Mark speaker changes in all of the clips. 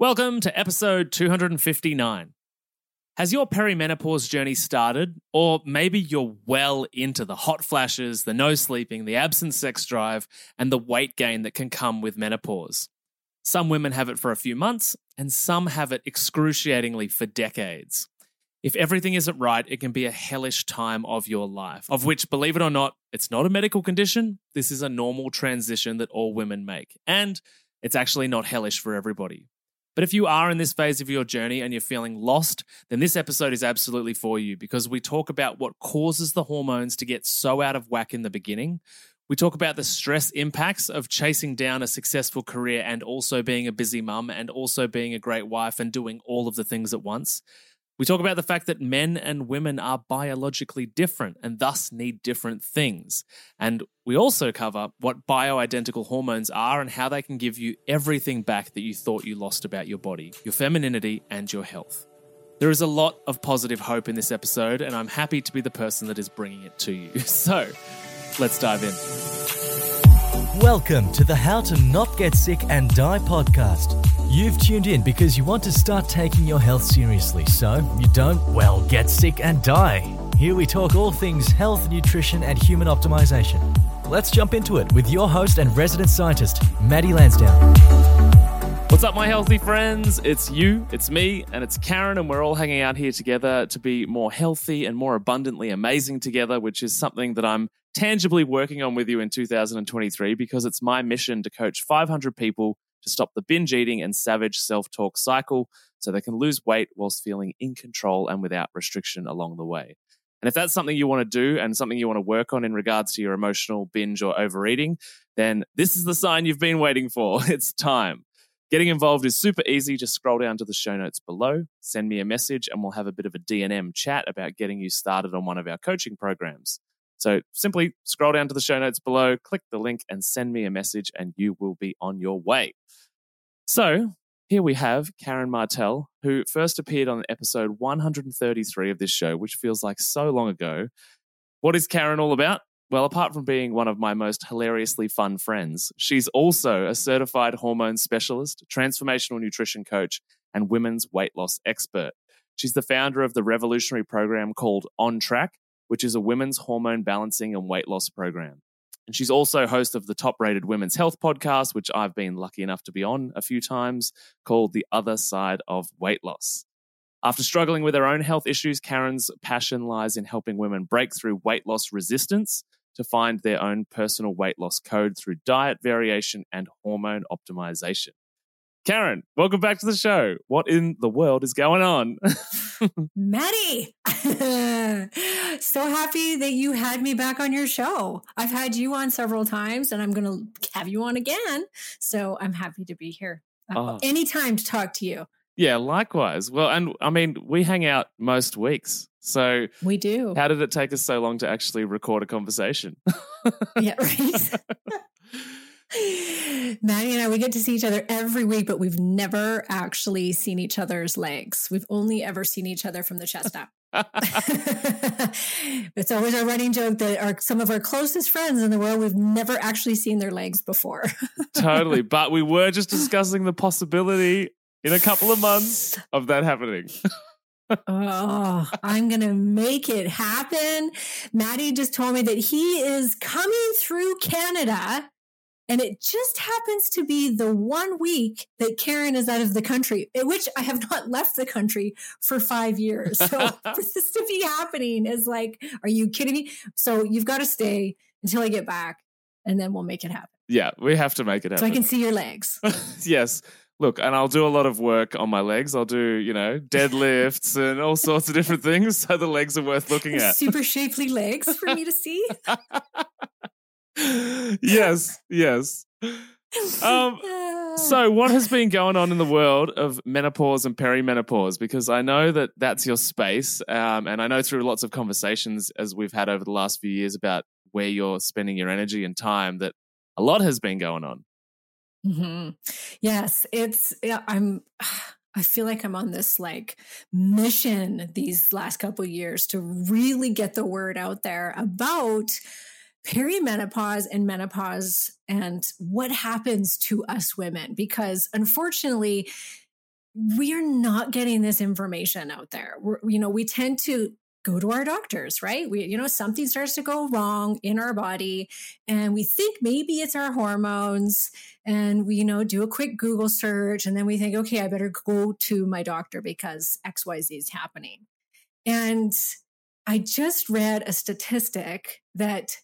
Speaker 1: Welcome to episode 259. Has your perimenopause journey started? Or maybe you're well into the hot flashes, the no sleeping, the absent sex drive, and the weight gain that can come with menopause. Some women have it for a few months, and some have it excruciatingly for decades. If everything isn't right, it can be a hellish time of your life, of which, believe it or not, it's not a medical condition. This is a normal transition that all women make. And it's actually not hellish for everybody. But if you are in this phase of your journey and you're feeling lost, then this episode is absolutely for you because we talk about what causes the hormones to get so out of whack in the beginning. We talk about the stress impacts of chasing down a successful career and also being a busy mum and also being a great wife and doing all of the things at once. We talk about the fact that men and women are biologically different and thus need different things. And we also cover what bioidentical hormones are and how they can give you everything back that you thought you lost about your body, your femininity, and your health. There is a lot of positive hope in this episode, and I'm happy to be the person that is bringing it to you. So, let's dive in.
Speaker 2: Welcome to the How to Not Get Sick and Die podcast. You've tuned in because you want to start taking your health seriously so you don't, well, get sick and die. Here we talk all things health, nutrition, and human optimization. Let's jump into it with your host and resident scientist, Matty Lansdown.
Speaker 1: What's up, my healthy friends? It's you, it's me, and it's Karen, and we're all hanging out here together to be more healthy and more abundantly amazing together, which is something that I'm tangibly working on with you in 2023 because it's my mission to coach 500 people to stop the binge eating and savage self talk cycle so they can lose weight whilst feeling in control and without restriction along the way. And if that's something you want to do and something you want to work on in regards to your emotional binge or overeating, then this is the sign you've been waiting for. It's time. Getting involved is super easy. Just scroll down to the show notes below, send me a message, and we'll have a bit of a DNM chat about getting you started on one of our coaching programs. So simply scroll down to the show notes below, click the link, and send me a message, and you will be on your way. So here we have Karen Martel, who first appeared on episode 133 of this show, which feels like so long ago. What is Karen all about? Well, apart from being one of my most hilariously fun friends, she's also a certified hormone specialist, transformational nutrition coach, and women's weight loss expert. She's the founder of the revolutionary program called On Track, which is a women's hormone balancing and weight loss program. And she's also host of the top rated women's health podcast, which I've been lucky enough to be on a few times, called The Other Side of Weight Loss. After struggling with her own health issues, Karen's passion lies in helping women break through weight loss resistance to find their own personal weight loss code through diet variation and hormone optimization. Karen, welcome back to the show. What in the world is going on?
Speaker 3: Matty, so happy that you had me back on your show. I've had you on several times and I'm going to have you on again. So I'm happy to be here uh, oh. anytime to talk to you.
Speaker 1: Yeah, likewise. Well, and I mean, we hang out most weeks. So
Speaker 3: we do.
Speaker 1: How did it take us so long to actually record a conversation?
Speaker 3: yeah, right. Matty and I, we get to see each other every week, but we've never actually seen each other's legs. We've only ever seen each other from the chest up. it's always our running joke that our some of our closest friends in the world we've never actually seen their legs before.
Speaker 1: totally, but we were just discussing the possibility in a couple of months of that happening.
Speaker 3: oh, I'm going to make it happen. Matty just told me that he is coming through Canada and it just happens to be the one week that Karen is out of the country, which I have not left the country for five years. So for this to be happening is like, are you kidding me? So you've got to stay until I get back and then we'll make it happen.
Speaker 1: Yeah, we have to make it happen.
Speaker 3: So I can see your legs.
Speaker 1: yes. Look, and I'll do a lot of work on my legs. I'll do, you know, deadlifts and all sorts of different things. So the legs are worth looking at.
Speaker 3: Super shapely legs for me to see.
Speaker 1: Yes, yes. Um, so, what has been going on in the world of menopause and perimenopause? Because I know that that's your space, um, and I know through lots of conversations as we've had over the last few years about where you're spending your energy and time, that a lot has been going on.
Speaker 3: Mm-hmm. Yes, it's. Yeah, I'm. I feel like I'm on this like mission these last couple years to really get the word out there about perimenopause and menopause and what happens to us women because unfortunately we're not getting this information out there. We're, you know, we tend to go to our doctors, right? We, you know, something starts to go wrong in our body and we think maybe it's our hormones and we, you know, do a quick Google search and then we think, okay, I better go to my doctor because XYZ is happening. And I just read a statistic that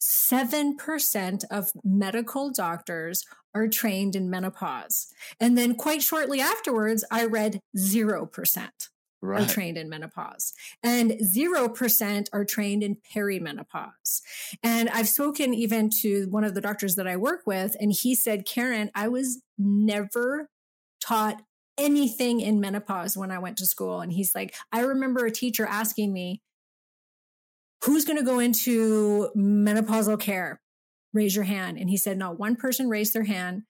Speaker 3: 7% of medical doctors are trained in menopause. And then quite shortly afterwards, I read 0% right. are trained in menopause and 0% are trained in perimenopause. And I've spoken even to one of the doctors that I work with, and he said, Karen, I was never taught anything in menopause when I went to school. And he's like, I remember a teacher asking me, Who's going to go into menopausal care? Raise your hand. And he said, Not one person raised their hand.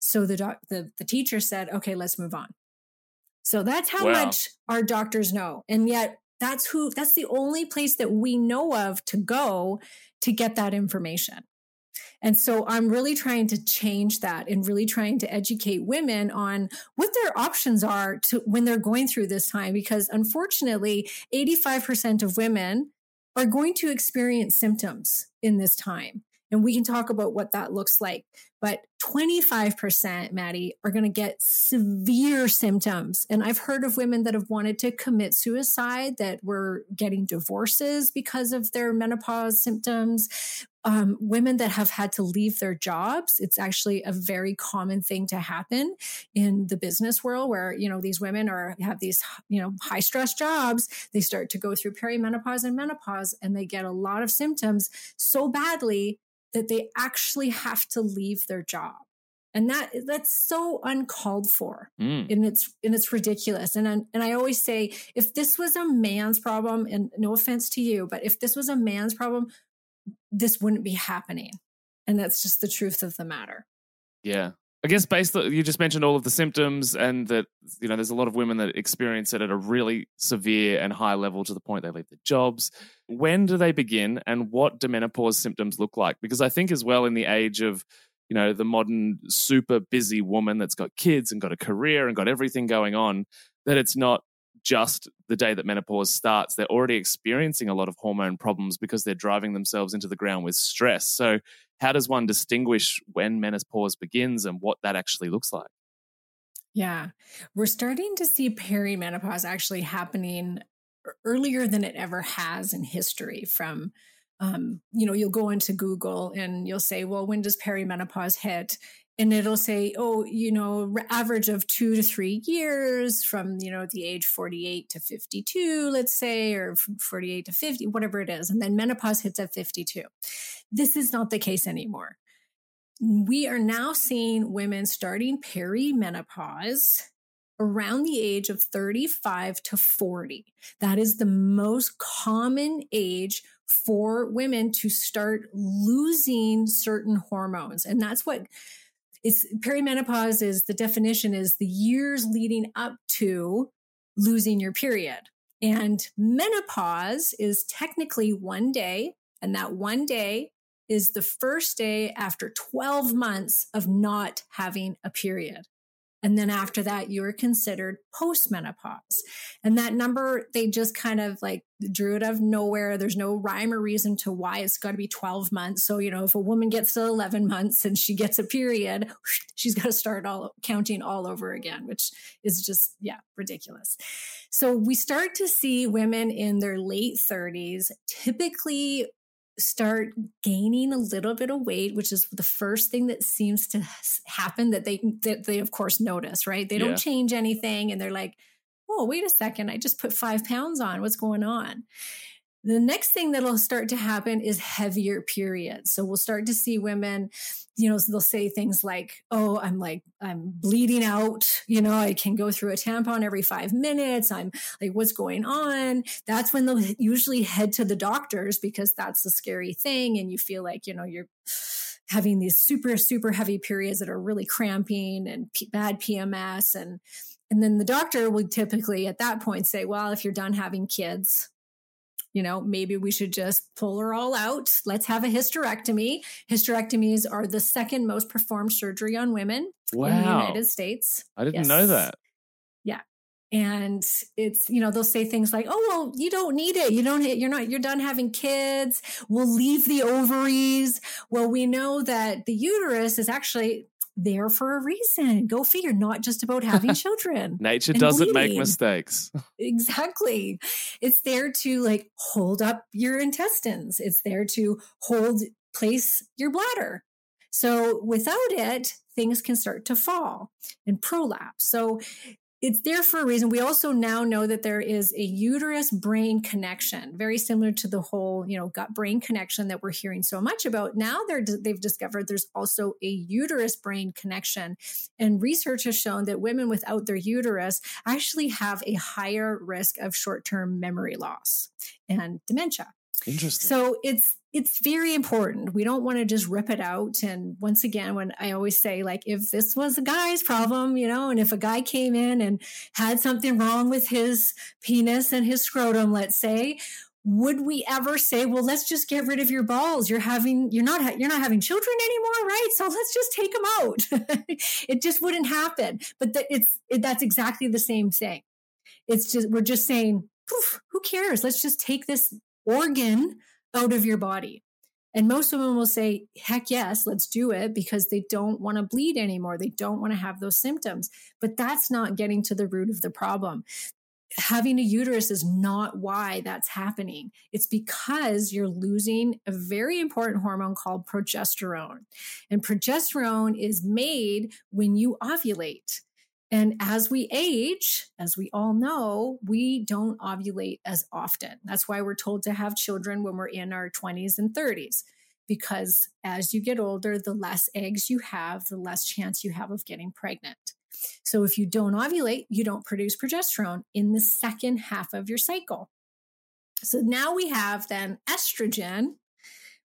Speaker 3: So the, doc, the, the teacher said, Okay, let's move on. So that's how wow. much our doctors know. And yet that's who that's the only place that we know of to go to get that information. And so I'm really trying to change that and really trying to educate women on what their options are to when they're going through this time because unfortunately 85% of women are going to experience symptoms in this time. And we can talk about what that looks like. But 25%, Matty, are going to get severe symptoms. And I've heard of women that have wanted to commit suicide, that were getting divorces because of their menopause symptoms. Um, women that have had to leave their jobs. It's actually a very common thing to happen in the business world where, you know, these women are have these, you know, high stress jobs. They start to go through perimenopause and menopause and they get a lot of symptoms so badly that they actually have to leave their job. And that that's so uncalled for. Mm. and it's and it's ridiculous. And I, and I always say if this was a man's problem and no offense to you but if this was a man's problem this wouldn't be happening. And that's just the truth of the matter.
Speaker 1: Yeah I guess based on, you just mentioned all of the symptoms and that you know there's a lot of women that experience it at a really severe and high level to the point they leave their jobs. When do they begin and what do menopause symptoms look like? Because I think as well in the age of you know the modern super busy woman that's got kids and got a career and got everything going on that it's not just the day that menopause starts they're already experiencing a lot of hormone problems because they're driving themselves into the ground with stress. So how does one distinguish when menopause begins and what that actually looks like?
Speaker 3: Yeah, we're starting to see perimenopause actually happening earlier than it ever has in history from um, you know you'll go into google and you'll say well when does perimenopause hit and it'll say oh you know average of two to three years from you know the age 48 to 52 let's say or from 48 to 50 whatever it is and then menopause hits at 52 this is not the case anymore. We are now seeing women starting perimenopause around the age of 35 to 40 that is the most common age for women to start losing certain hormones and that's what it's perimenopause is the definition is the years leading up to losing your period. And menopause is technically one day, and that one day is the first day after 12 months of not having a period. And then after that, you're considered postmenopause. And that number, they just kind of like drew it out of nowhere. There's no rhyme or reason to why it's got to be 12 months. So, you know, if a woman gets to 11 months and she gets a period, she's got to start all counting all over again, which is just, yeah, ridiculous. So we start to see women in their late 30s typically start gaining a little bit of weight which is the first thing that seems to happen that they that they of course notice right? They don't change anything and they're like oh wait a second. I just put five pounds on. What's going on? The next thing that'll start to happen is heavier periods. So we'll start to see women, you know, they'll say things like, Oh, I'm like, I'm bleeding out. You know, I can go through a tampon every five minutes. I'm like, what's going on? That's when they'll usually head to the doctors because that's the scary thing. And you feel like, you know, you're, having these super super heavy periods that are really cramping and p- bad PMS and and then the doctor would typically at that point say well if you're done having kids you know, maybe we should just pull her all out. Let's have a hysterectomy. Hysterectomies are the second most performed surgery on women wow. in the United States.
Speaker 1: I didn't yes. know that.
Speaker 3: Yeah. And it's, you know, they'll say things like, oh, well, you don't need it. You don't, you're not, you're done having kids. We'll leave the ovaries. Well, we know that the uterus is actually there for a reason. Go figure, not just about having children.
Speaker 1: Nature doesn't bleeding. make mistakes.
Speaker 3: exactly. It's there to like hold up your intestines. It's there to hold place your bladder. So without it, things can start to fall and prolapse. So it's there for a reason. We also now know that there is a uterus brain connection, very similar to the whole, you know, gut brain connection that we're hearing so much about. Now they're, they've discovered there's also a uterus brain connection. And research has shown that women without their uterus actually have a higher risk of short term memory loss and dementia.
Speaker 1: Interesting.
Speaker 3: So it's it's very important. We don't want to just rip it out. And once again, when I always say, like, if this was a guy's problem, you know, and if a guy came in and had something wrong with his penis and his scrotum, let's say, would we ever say, well, let's just get rid of your balls? You're having, you're not, you're not having children anymore, right? So let's just take them out. it just wouldn't happen. But the, it's, it, that's exactly the same thing. It's just, we're just saying, who cares? Let's just take this organ out of your body. And most women will say, heck yes, let's do it because they don't want to bleed anymore. They don't want to have those symptoms. But that's not getting to the root of the problem. Having a uterus is not why that's happening. It's because you're losing a very important hormone called progesterone. And progesterone is made when you ovulate. And as we age, as we all know, we don't ovulate as often. That's why we're told to have children when we're in our 20s and 30s, because as you get older, the less eggs you have, the less chance you have of getting pregnant. So if you don't ovulate, you don't produce progesterone in the second half of your cycle. So now we have then estrogen,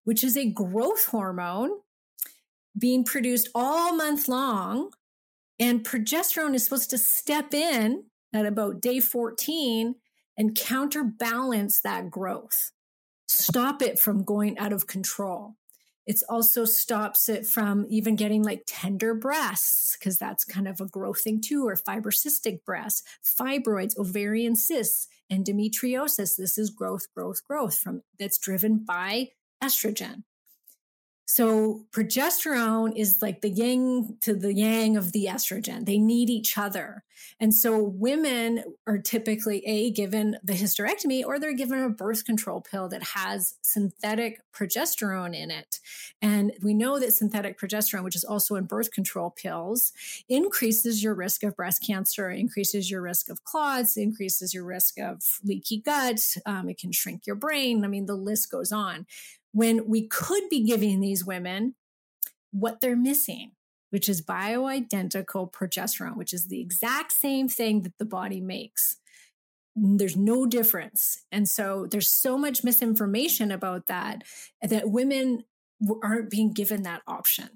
Speaker 3: which is a growth hormone being produced all month long and progesterone is supposed to step in at about day 14 and counterbalance that growth, stop it from going out of control. It also stops it from even getting like tender breasts, because that's kind of a growth thing too, or fibrocystic breasts, fibroids, ovarian cysts, endometriosis. This is growth, growth, growth from that's driven by estrogen. So progesterone is like the yin to the yang of the estrogen. They need each other. And so women are typically a given the hysterectomy or they're given a birth control pill that has synthetic progesterone in it. And we know that synthetic progesterone, which is also in birth control pills, increases your risk of breast cancer, increases your risk of clots, increases your risk of leaky gut. Um, it can shrink your brain. I mean, the list goes on when we could be giving these women what they're missing, which is bioidentical progesterone, which is the exact same thing that the body makes. There's no difference. And so there's so much misinformation about that that women aren't being given that option.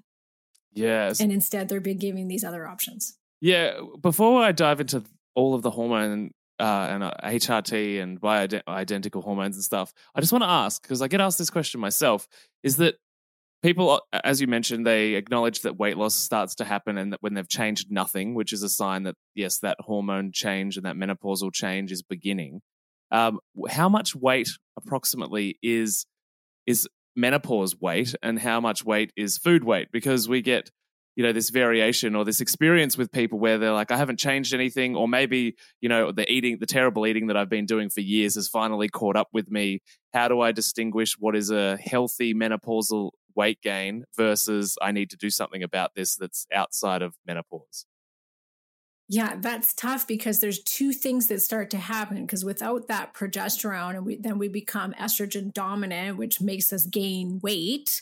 Speaker 1: Yes.
Speaker 3: And instead they're being given these other options.
Speaker 1: Yeah. Before I dive into all of the hormone uh, and uh, HRT and bioidentical hormones and stuff. I just want to ask because I get asked this question myself: is that people, as you mentioned, they acknowledge that weight loss starts to happen, and that when they've changed nothing, which is a sign that yes, that hormone change and that menopausal change is beginning. Um, how much weight approximately is is menopause weight, and how much weight is food weight? Because we get you know this variation or this experience with people where they're like i haven't changed anything or maybe you know the eating the terrible eating that i've been doing for years has finally caught up with me. How do i distinguish what is a healthy menopausal weight gain versus i need to do something about this that's outside of menopause?
Speaker 3: Yeah, that's tough because there's two things that start to happen because without that progesterone and we, then we become estrogen dominant which makes us gain weight.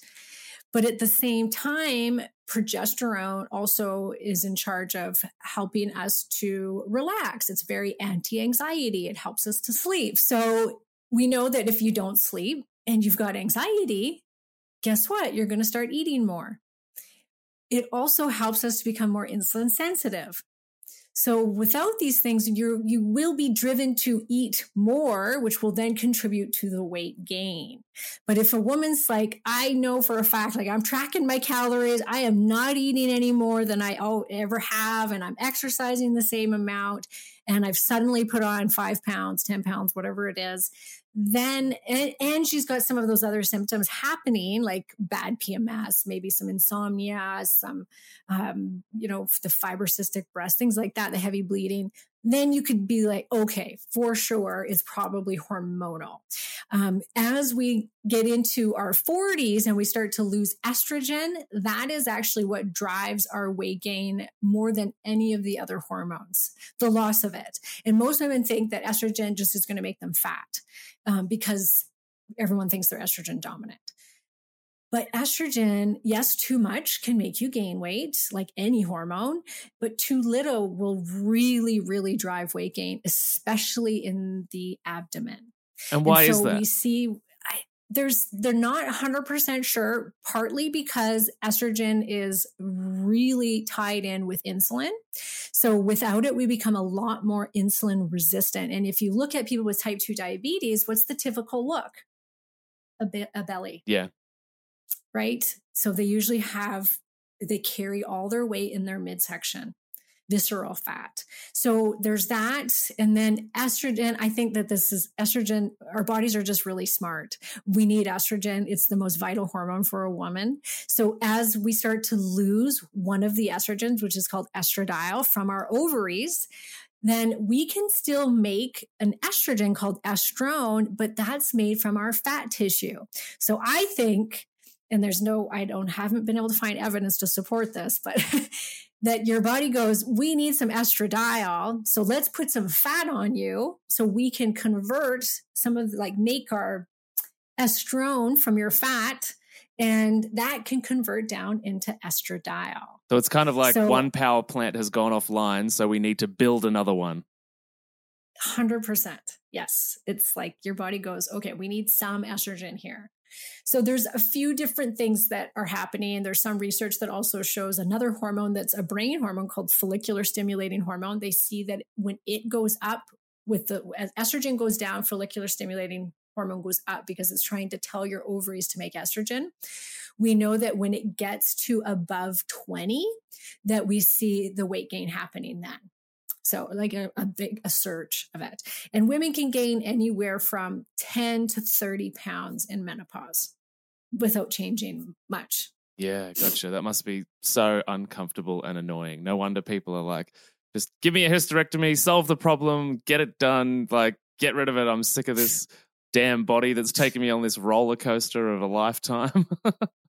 Speaker 3: But at the same time, progesterone also is in charge of helping us to relax. It's very anti anxiety, it helps us to sleep. So we know that if you don't sleep and you've got anxiety, guess what? You're going to start eating more. It also helps us to become more insulin sensitive. So without these things, you you will be driven to eat more, which will then contribute to the weight gain. But if a woman's like, I know for a fact, like I'm tracking my calories, I am not eating any more than I ever have, and I'm exercising the same amount, and I've suddenly put on five pounds, 10 pounds, whatever it is, then and, and, she's got some of those other symptoms happening like bad pms maybe some insomnia some um, you know the fibrocystic breast things like that the heavy bleeding then you could be like okay for sure it's probably hormonal um, as we get into our 40s and we start to lose estrogen that is actually what drives our weight gain more than any of the other hormones the loss of it and most women think that estrogen just is going to make them fat um, because everyone thinks they're estrogen dominant. But estrogen, yes, too much can make you gain weight, like any hormone, but too little will really, really drive weight gain, especially in the abdomen.
Speaker 1: And why
Speaker 3: and so
Speaker 1: is that?
Speaker 3: We see there's they're not 100% sure partly because estrogen is really tied in with insulin. So without it we become a lot more insulin resistant. And if you look at people with type 2 diabetes what's the typical look? A, bit, a belly.
Speaker 1: Yeah
Speaker 3: right so they usually have they carry all their weight in their midsection visceral fat. So there's that. And then estrogen, I think that this is estrogen, our bodies are just really smart. We need estrogen. It's the most vital hormone for a woman. So as we start to lose one of the estrogens, which is called estradiol from our ovaries, then we can still make an estrogen called estrone, but that's made from our fat tissue. So I think and there's no i don't haven't been able to find evidence to support this but that your body goes, we need some estradiol. So let's put some fat on you so we can convert some of like make our estrone from your fat and that can convert down into estradiol.
Speaker 1: So it's kind of like so, one power plant has gone offline, so we need to build another one.
Speaker 3: 100%. Yes. It's like your body goes, okay, we need some estrogen here. So there's a few different things that are happening. And there's some research that also shows another hormone that's a brain hormone called follicular stimulating hormone. They see that when it goes up with the as estrogen goes down, follicular stimulating hormone goes up because it's trying to tell your ovaries to make estrogen. We know that when it gets to above 20, that we see the weight gain happening then. So like a, a big a surge of it. And women can gain anywhere from 10 to 30 pounds in menopause without changing much.
Speaker 1: Yeah, gotcha. That must be so uncomfortable and annoying. No wonder people are like, just give me a hysterectomy, solve the problem, get it done, like get rid of it. I'm sick of this damn body that's taking me on this roller coaster of a lifetime.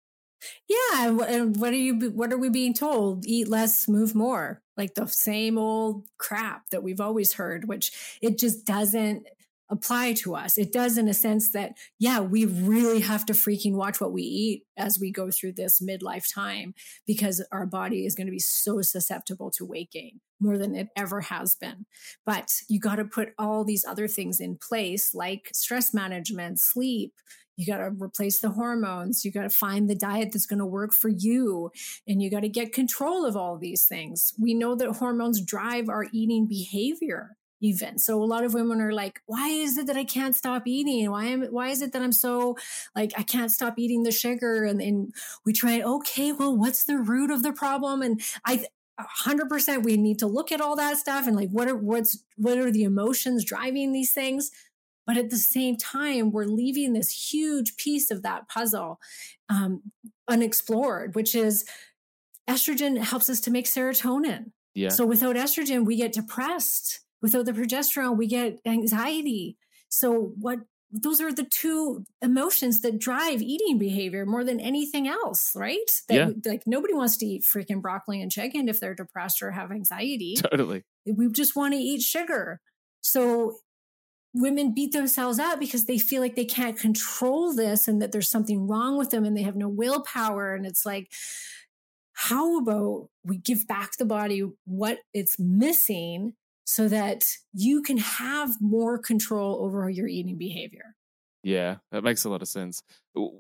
Speaker 3: Yeah, and what are you? What are we being told? Eat less, move more. Like the same old crap that we've always heard, which it just doesn't apply to us. It does in a sense that, yeah, we really have to freaking watch what we eat as we go through this midlife time because our body is going to be so susceptible to weight gain more than it ever has been. But you got to put all these other things in place like stress management, sleep, you got to replace the hormones. You got to find the diet that's going to work for you. And you got to get control of all these things. We know that hormones drive our eating behavior even. So a lot of women are like, why is it that I can't stop eating? Why am why is it that I'm so like I can't stop eating the sugar? And then we try, okay, well, what's the root of the problem? And I 100% we need to look at all that stuff and like what are what's what are the emotions driving these things but at the same time, we're leaving this huge piece of that puzzle um, unexplored, which is estrogen helps us to make serotonin.
Speaker 1: Yeah.
Speaker 3: So without estrogen, we get depressed. Without the progesterone, we get anxiety. So what those are the two emotions that drive eating behavior more than anything else, right? That,
Speaker 1: yeah.
Speaker 3: Like nobody wants to eat freaking broccoli and chicken if they're depressed or have anxiety.
Speaker 1: Totally.
Speaker 3: We just want to eat sugar. So women beat themselves up because they feel like they can't control this and that there's something wrong with them and they have no willpower. And it's like, how about we give back the body what it's missing so that you can have more control over your eating behavior?
Speaker 1: Yeah, that makes a lot of sense.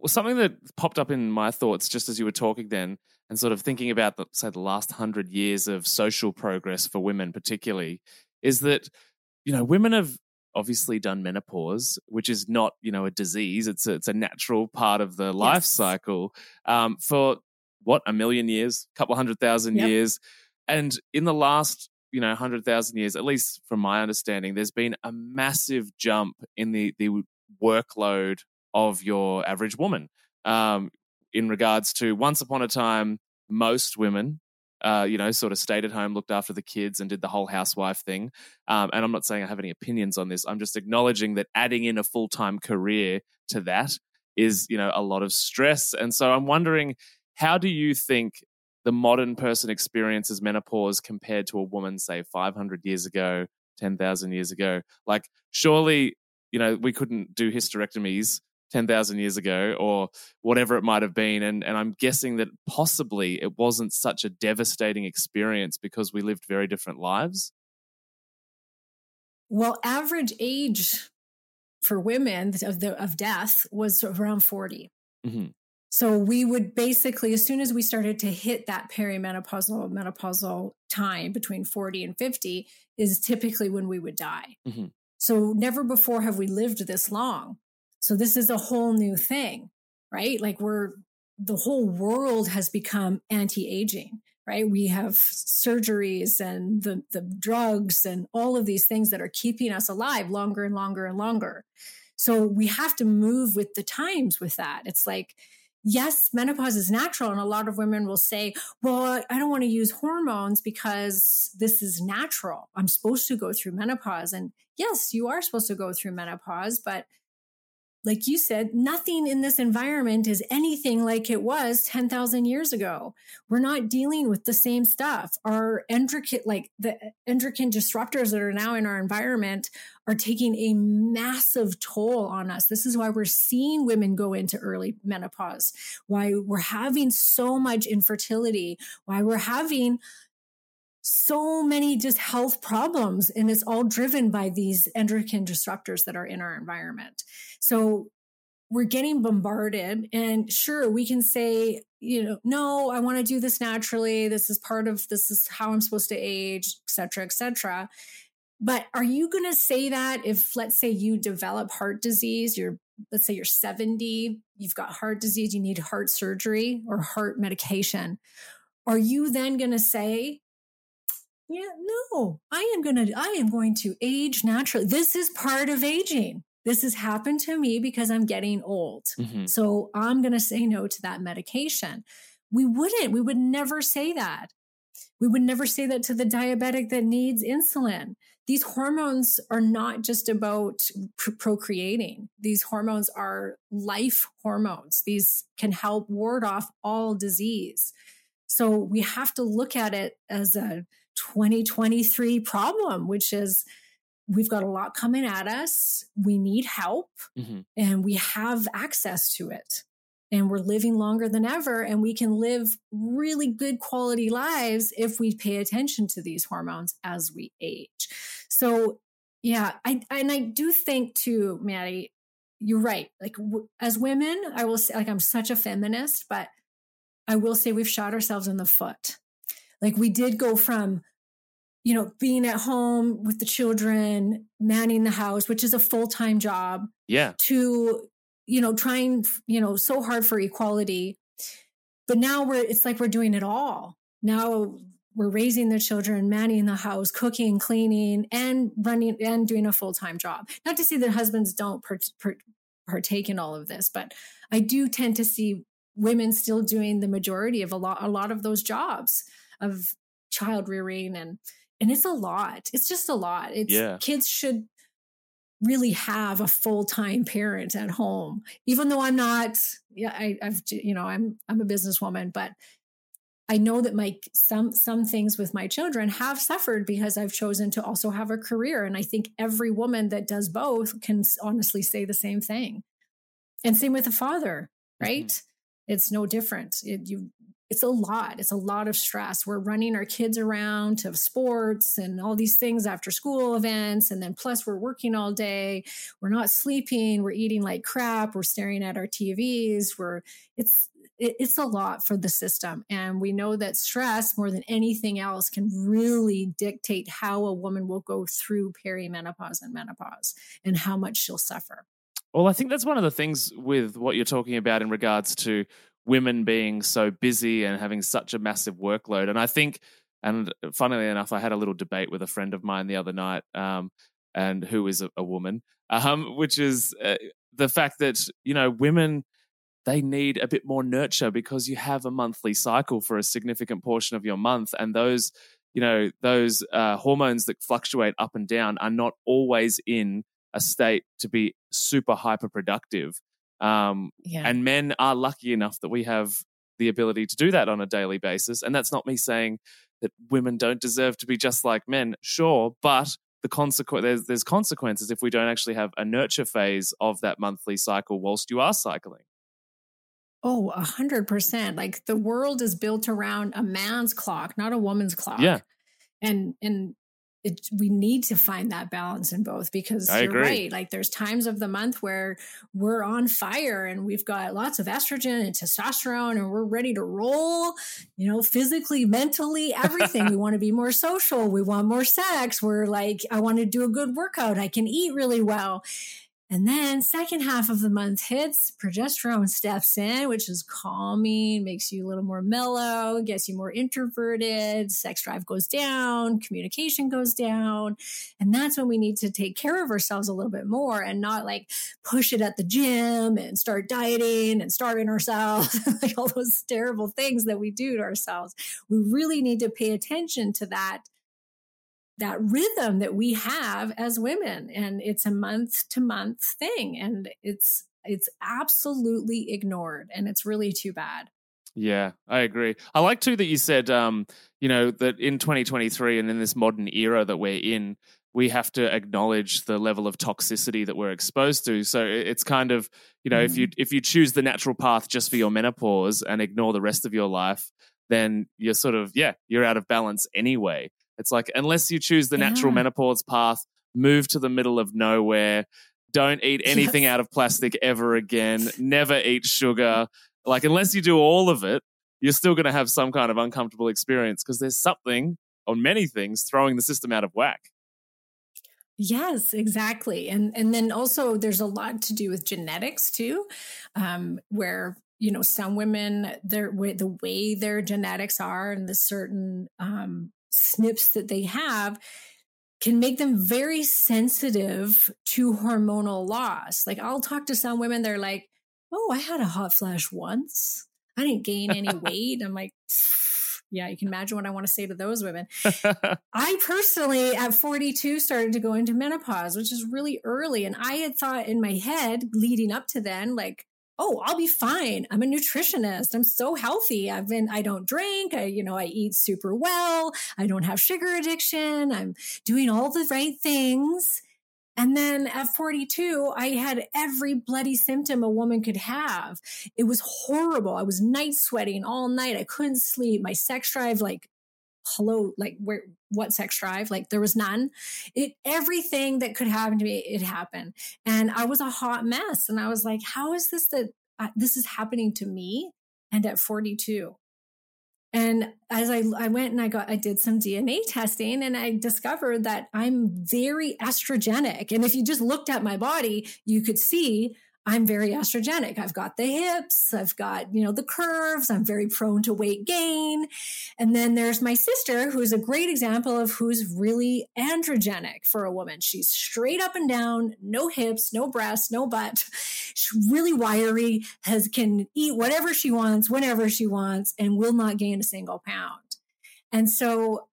Speaker 1: Something that popped up in my thoughts just as you were talking then, and sort of thinking about, the, say, the last hundred years of social progress for women, particularly, is that, you know, women have obviously done menopause, which is not, you know, a disease. It's a, it's a natural part of the life yes. cycle um, for what, a million years, a couple hundred thousand yep. years. And in the last you know 100,000 years at least from my understanding there's been a massive jump in the the workload of your average woman um, in regards to once upon a time, most women, uh, you know, sort of stayed at home, looked after the kids, and did the whole housewife thing. Um, and I'm not saying I have any opinions on this. I'm just acknowledging that adding in a full time career to that is, you know, a lot of stress. And so I'm wondering, how do you think the modern person experiences menopause compared to a woman, say, 500 years ago, 10,000 years ago? Like, surely you know, we couldn't do hysterectomies 10,000 years ago or whatever it might have been. And, and I'm guessing that possibly it wasn't such a devastating experience because we lived very different lives.
Speaker 3: Well, average age for women of, the, of death was around 40. Mm-hmm. So we would basically, as soon as we started to hit that perimenopausal menopausal time between 40 and 50, is typically when we would die. Mm-hmm. So never before have we lived this long. So this is a whole new thing, right? Like we're, the whole world has become anti-aging, right? We have surgeries and the, the drugs and all of these things that are keeping us alive longer and longer and longer. So we have to move with the times with that. It's like, yes, menopause is natural. And a lot of women will say, well, I don't want to use hormones because this is natural. I'm supposed to go through menopause. And yes, you are supposed to go through menopause, but like you said, nothing in this environment is anything like it was 10,000 years ago. We're not dealing with the same stuff. Our endocrine, like the endocrine disruptors that are now in our environment are taking a massive toll on us. This is why we're seeing women go into early menopause, why we're having so much infertility, why we're having so many just health problems and it's all driven by these endocrine disruptors that are in our environment. So we're getting bombarded and sure we can say you know no i want to do this naturally. This is part of this is how i'm supposed to age et cetera et cetera. But are you going to say that if let's say you develop heart disease you're let's say you're 70 you've got heart disease you need heart surgery or heart medication are you then going to say yeah, no, I am going to, I am going to age naturally. This is part of aging. This has happened to me because I'm getting old. Mm-hmm. So I'm going to say no to that medication. We wouldn't, we would never say that. We would never say that to the diabetic that needs insulin. These hormones are not just about pr- procreating. These hormones are life hormones. These can help ward off all disease. So we have to look at it as a 2023 problem, which is we've got a lot coming at us. We need help mm-hmm. and we have access to it. And we're living longer than ever. And we can live really good quality lives if we pay attention to these hormones as we age. So, yeah, I, and I do think too, Matty, you're right. Like, w- as women, I will say, like, I'm such a feminist, but I will say we've shot ourselves in the foot like we did go from, you know, being at home with the children, manning the house, which is a full time job.
Speaker 1: Yeah.
Speaker 3: To, you know, trying, you know, so hard for equality. But now we're, it's like we're doing it all. Now we're raising the children, manning the house, cooking, cleaning, and running and doing a full time job. Not to say that husbands don't per, per, partake in all of this, but I do tend to see women still doing the majority of a lot a lot of those jobs of child rearing and and it's a lot. It's just a lot. It's yeah. kids should really have a full-time parent at home. Even though I'm not yeah, I, I've you know, I'm I'm a businesswoman, but I know that my some some things with my children have suffered because I've chosen to also have a career and I think every woman that does both can honestly say the same thing. And same with a father, mm-hmm. right? Mm-hmm. It's no different. It, you it's a lot. It's a lot of stress. We're running our kids around to sports and all these things after school events. And then plus we're working all day. We're not sleeping. We're eating like crap. We're staring at our TVs. We're, it's, it's a lot for the system. And we know that stress, more than anything else, can really dictate how a woman will go through perimenopause and menopause and how much she'll suffer.
Speaker 1: Well, I think that's one of the things with what you're talking about in regards to women being so busy and having such a massive workload. And I think, and funnily enough, I had a little debate with a friend of mine the other night, um, and who is a, a woman, um, which is uh, the fact that you know women they need a bit more nurture because you have a monthly cycle for a significant portion of your month, and those you know those uh, hormones that fluctuate up and down are not always in a state to be super hyper productive um, yeah. And men are lucky enough that we have the ability to do that on a daily basis. And that's not me saying that women don't deserve to be just like men, sure, but the consequence there's, there's consequences if we don't actually have a nurture phase of that monthly cycle whilst you are cycling.
Speaker 3: Oh, a hundred percent. Like the world is built around a man's clock, not a woman's clock.
Speaker 1: Yeah.
Speaker 3: And and it, we need to find that balance in both because I you're agree. right. Like there's times of the month where we're on fire and we've got lots of estrogen and testosterone and we're ready to roll, you know, physically, mentally, everything. we want to be more social. We want more sex. We're like, I want to do a good workout. I can eat really well. And then second half of the month hits, progesterone steps in, which is calming, makes you a little more mellow, gets you more introverted, sex drive goes down, communication goes down. And that's when we need to take care of ourselves a little bit more and not like push it at the gym and start dieting and starving ourselves, like all those terrible things that we do to ourselves. We really need to pay attention to that that rhythm that we have as women and it's a month to month thing and it's it's absolutely ignored and it's really too bad
Speaker 1: yeah i agree i like too that you said um you know that in 2023 and in this modern era that we're in we have to acknowledge the level of toxicity that we're exposed to so it's kind of you know mm. if you mm. if you choose the natural path just for your menopause and ignore the rest of your life then you're sort of yeah you're out of balance anyway it's like unless you choose the natural yeah. menopause path, move to the middle of nowhere, don't eat anything yes. out of plastic ever again, never eat sugar. Like unless you do all of it, you're still going to have some kind of uncomfortable experience because there's something on many things throwing the system out of whack.
Speaker 3: Yes, exactly. And and then also there's a lot to do with genetics too, um, where you know some women their the way their genetics are and the certain um, SNPs that they have can make them very sensitive to hormonal loss. Like I'll talk to some women, they're like, Oh, I had a hot flash once. I didn't gain any weight. I'm like, yeah, you can imagine what I want to say to those women. I personally, at 42, started to go into menopause, which is really early. And I had thought in my head leading up to then, like, oh, I'll be fine. I'm a nutritionist. I'm so healthy. I've been, I don't drink. I, you know, I eat super well. I don't have sugar addiction. I'm doing all the right things. And then at 42, I had every bloody symptom a woman could have. It was horrible. I was night sweating all night. I couldn't sleep. My sex drive like hello like where what sex drive? Like there was none. It everything that could happen to me it happened. And i was a hot mess and i was like how is this that uh, this is happening to me and at 42 and as I, I went and I got, I did some DNA testing and I discovered that I'm very estrogenic. And if you just looked at my body, you could see I'm very estrogenic. I've got the hips, I've got, you know, the curves, I'm very prone to weight gain. And then there's my sister, who's a great example of who's really androgenic for a woman. She's straight up and down, no hips, no breasts, no butt. She's really wiry, has can eat whatever she wants, whenever she wants, and will not gain a single pound. And so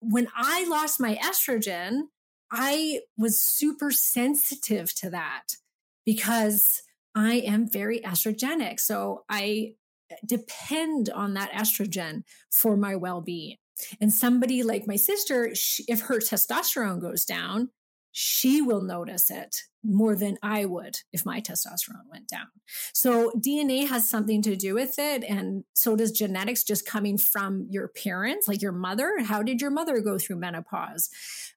Speaker 3: when I lost my estrogen, I was super sensitive to that because I am very estrogenic. So I eh, depend on that estrogen for my well being. And somebody like my sister, she, if her testosterone goes down, she will notice it more than I would if my testosterone went down. So DNA has something to do with it. And so does genetics just coming from your parents, like your mother. How did your mother go through menopause?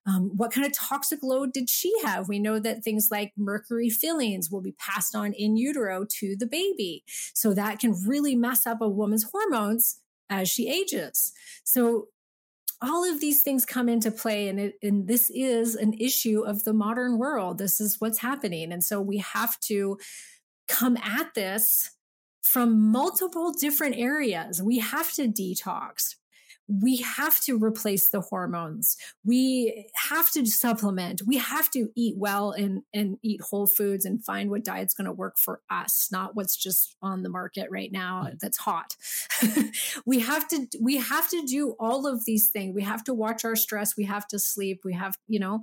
Speaker 3: Um, what kind of toxic load did she have? We know that things like mercury fillings will be passed on in utero to the baby. So that can really mess up a woman's hormones as she ages. So all of these things come into play and, it, and this is an issue of the modern world. This is what's happening. And so we have to come at this from multiple different areas. We have to detox we have to replace the hormones. We have to supplement. We have to eat well and, and eat whole foods and find what diet's going to work for us, not what's just on the market right now mm. that's hot. we have to we have to do all of these things. We have to watch our stress. We have to sleep. We have, you know,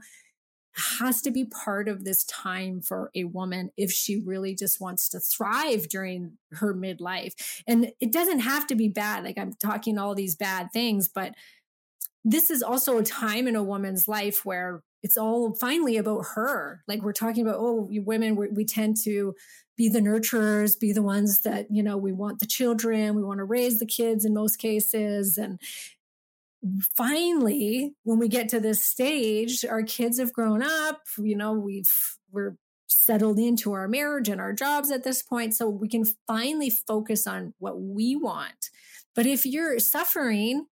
Speaker 3: has to be part of this time for a woman if she really just wants to thrive during her midlife. And it doesn't have to be bad. Like I'm talking all these bad things, but this is also a time in a woman's life where it's all finally about her. Like we're talking about, oh, women, we, tend to be the nurturers, be the ones that, you know, we want the children, we want to raise the kids in most cases. And finally, when we get to this stage, our kids have grown up, you know, we've, we're settled into our marriage and our jobs at this point. So we can finally focus on what we want. But if you're suffering,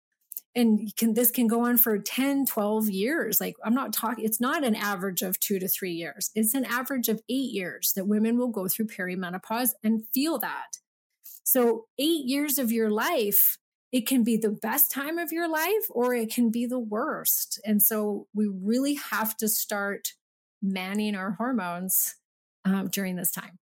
Speaker 3: and can, this can go on for 10 12 years like i'm not talking it's not an average of two to three years it's an average of eight years that women will go through perimenopause and feel that so eight years of your life it can be the best time of your life or it can be the worst. And so we really have to start manning our hormones um, during this time.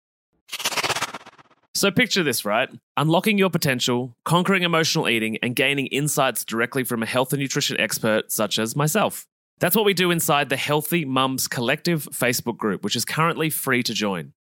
Speaker 1: So picture this, right? Unlocking your potential, conquering emotional eating, and gaining insights directly from a health and nutrition expert such as myself. That's what we do inside the Healthy Mums Collective Facebook group, which is currently free to join.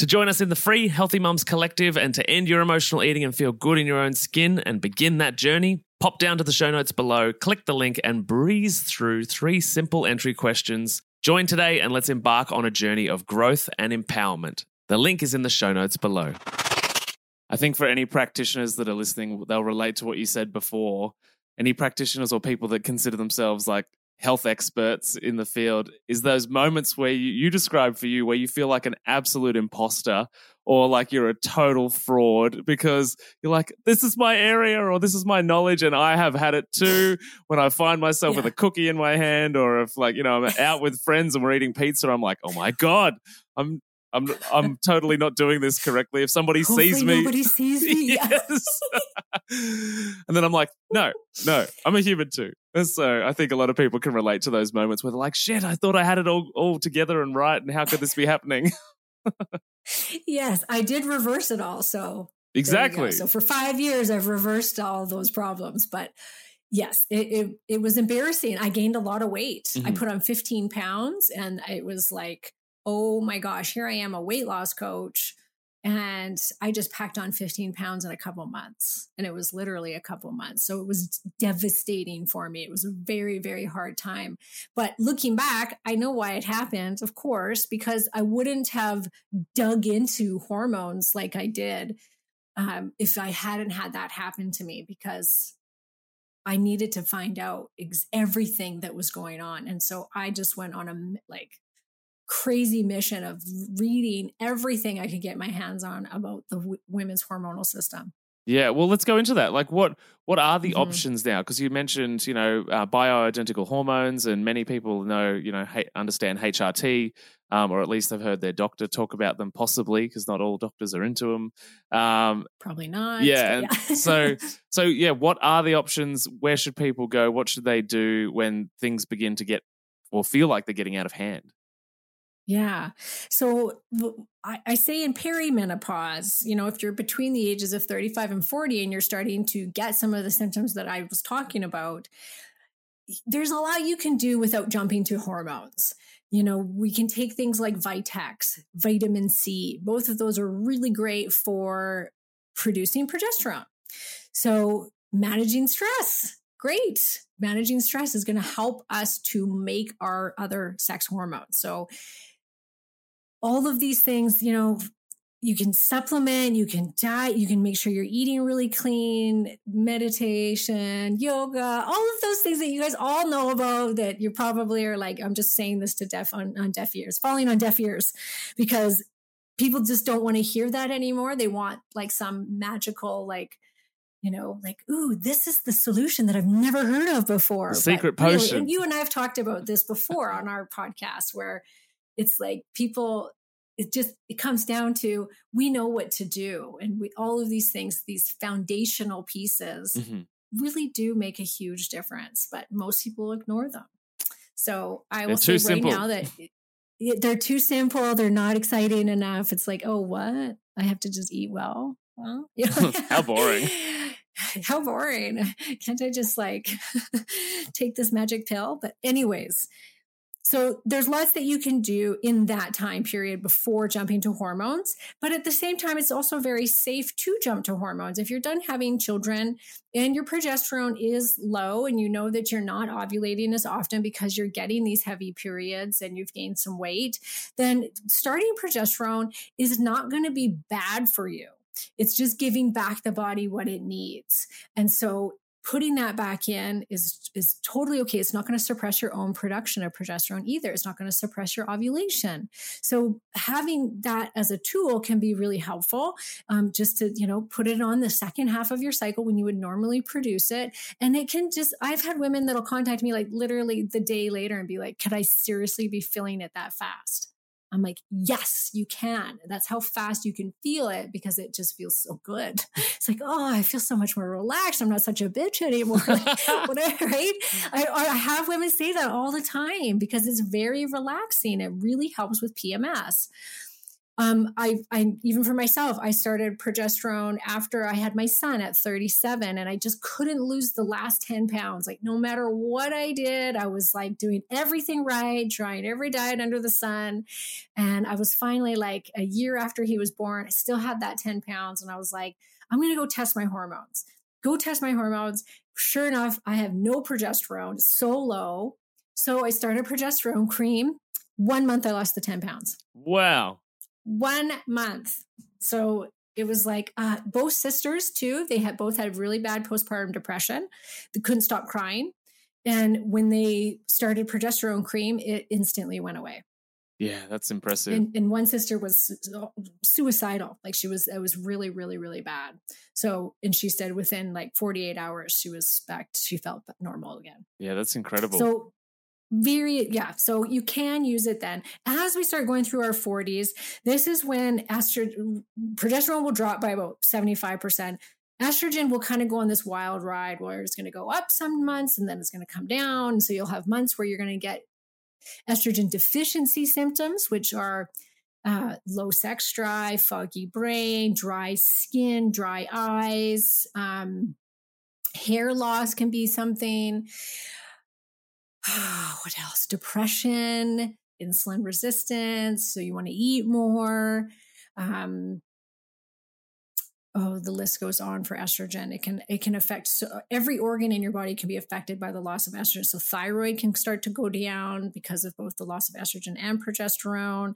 Speaker 1: To join us in the free Healthy Mums Collective and to end your emotional eating and feel good in your own skin and begin that journey, pop down to the show notes below, click the link, and breeze through three simple entry questions. Join today and let's embark on a journey of growth and empowerment. The link is in the show notes below. I think for any practitioners that are listening, they'll relate to what you said before. Any practitioners or people that consider themselves like health experts in the field is those moments where you, you describe for you where you feel like an absolute imposter or like you're a total fraud because you're like, this is my area or this is my knowledge and I have had it too. When I find myself yeah. with a cookie in my hand or if like, you know, I'm out with friends and we're eating pizza, I'm like, oh my God, I'm I'm I'm totally not doing this correctly. If somebody
Speaker 3: Hopefully
Speaker 1: sees me,
Speaker 3: nobody sees me.
Speaker 1: yes. and then I'm like, no, no, I'm a human too. So I think a lot of people can relate to those moments where they're like, shit, I thought I had it all all together and right, and how could this be happening?
Speaker 3: yes, I did reverse it all. So
Speaker 1: exactly.
Speaker 3: So for five years, I've reversed all those problems, but. Yes, it, it, it was embarrassing. I gained a lot of weight. Mm-hmm. I put on 15 pounds and it was like oh my gosh, here I am, a weight loss coach. And I just packed on 15 pounds in a couple months. And it was literally a couple months. So it was devastating for me. It was a very, very hard time. But looking back, I know why it happened, of course, because I wouldn't have dug into hormones like I did um, if I hadn't had that happen to me because I needed to find out ex- everything that was going on. And so I just went on a like crazy mission of reading everything I could get my hands on about the w- women's hormonal system.
Speaker 1: Yeah, well, let's go into that. Like, what what are the
Speaker 3: Mhm.
Speaker 1: options now? Because you mentioned, you know, uh, bioidentical hormones, and many people know, you know, ha- understand HRT, um, or at least they've heard their doctor talk about them, possibly, because not all doctors are into them. Um,
Speaker 3: Probably not.
Speaker 1: yeah, and so so yeah, what are the options? Where should people go? What should they do when things begin to get or feel like they're getting out of hand?
Speaker 3: Yeah. So I say in perimenopause, you know, if you're between the ages of 35 and 40 and you're starting to get some of the symptoms that I was talking about, there's a lot you can do without jumping to hormones. You know, we can take things like Vitex, vitamin C. Both of those are really great for producing progesterone. So managing stress, great. Managing stress is going to help us to make our other sex hormones. So all of these things, you know, you can supplement, you can diet, you can make sure you're eating really clean, meditation, yoga, all of those things that you guys all know about that you probably are like, I'm just saying this to deaf on, on deaf ears, falling on deaf ears because people just don't want to hear that anymore. They want like some magical, like, you know, like, ooh, this is the solution that I've never heard of before.
Speaker 1: The secret
Speaker 3: really-
Speaker 1: potion.
Speaker 3: and you and I have talked about this before on our podcast where it's like people it just it comes down to we know what to do and we all of these things these foundational pieces
Speaker 1: Mhm.
Speaker 3: really do make a huge difference but most people ignore them so i
Speaker 1: They're
Speaker 3: will say right
Speaker 1: simple.
Speaker 3: now that it- they're too simple they're not exciting enough it's like oh what i have to just eat well you know?
Speaker 1: How boring.
Speaker 3: how boring can't i just like take this magic pill but anyways so there's lots that you can do in that time period before jumping to hormones. But at the same time, it's also very safe to jump to hormones. If you're done having children and your progesterone is low and you know that you're not ovulating as often because you're getting these heavy periods and you've gained some weight, then starting progesterone is not going to be bad for you. It's just giving back the body what it needs. And so putting that back in is is totally okay. It's not going to suppress your own production of progesterone either. It's not going to suppress your ovulation. So having that as a tool can be really helpful. Um, just to you know put it on the second half of your cycle when you would normally produce it, and it can just. I've had women that'll contact me like literally the day later and be like, "Could I seriously be feeling it that fast?" I'm like, yes, you can. That's how fast you can feel it because it just feels so good. It's like, oh, I feel so much more relaxed. I'm not such a bitch anymore. Like, whatever, right? I, I have women say that all the time because it's very relaxing. It really helps with PMS. Um, I, I even for myself, I started progesterone after I had my son at 37, and I just couldn't lose the last 10 pounds. Like no matter what I did, I was like doing everything right, trying every diet under the sun, and I was finally like a year after he was born, I still had that 10 pounds, and I was like, I'm gonna go test my hormones. Go test my hormones. Sure enough, I have no progesterone, so low. So I started progesterone cream. One month, I lost the 10 pounds
Speaker 1: Wow.
Speaker 3: One month. So it was like uh, both sisters too. They had both had really bad postpartum depression. They couldn't stop crying, and when they started progesterone cream, it instantly went away.
Speaker 1: Yeah, that's impressive.
Speaker 3: And, and one sister was suicidal. Like she was, it was really, really, really bad. So, and she said within like 48 hours, she was back. She felt normal again.
Speaker 1: yeah, that's incredible.
Speaker 3: So very yeah so you can use it then. As we start going through our 40s this is when estrogen progesterone will drop by about 75% estrogen will kind of go on this wild ride where it's going to go up some months and then it's going to come down. So you'll have months where you're going to get estrogen deficiency symptoms which are uh, low sex drive foggy brain dry skin dry eyes um, hair loss can be something what else? Depression, insulin resistance. So you want to eat more. Um, oh, the list goes on for estrogen. It can it can affect so every organ in your body can be affected by the loss of estrogen. So thyroid can start to go down because of both the loss of estrogen and progesterone.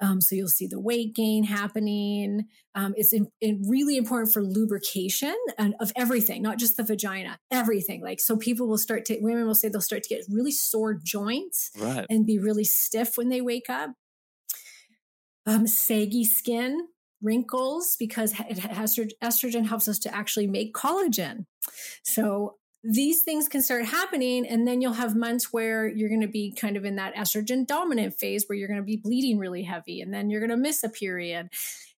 Speaker 3: Um, so you'll see the weight gain happening. Um, it's in, in really important for lubrication and of everything, not just the vagina, everything. Like so, people will start to women will say they'll start to get really sore joints
Speaker 1: right.
Speaker 3: and be really stiff when they wake up. Um, saggy skin. wrinkles because it has, estrogen helps us to actually make collagen. So these things can start happening and then you'll have months where you're going to be kind of in that estrogen dominant phase where you're going to be bleeding really heavy and then you're going to miss a period.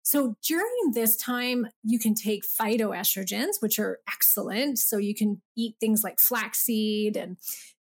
Speaker 3: So during this time you can take phytoestrogens which are excellent. So you can eat things like flaxseed and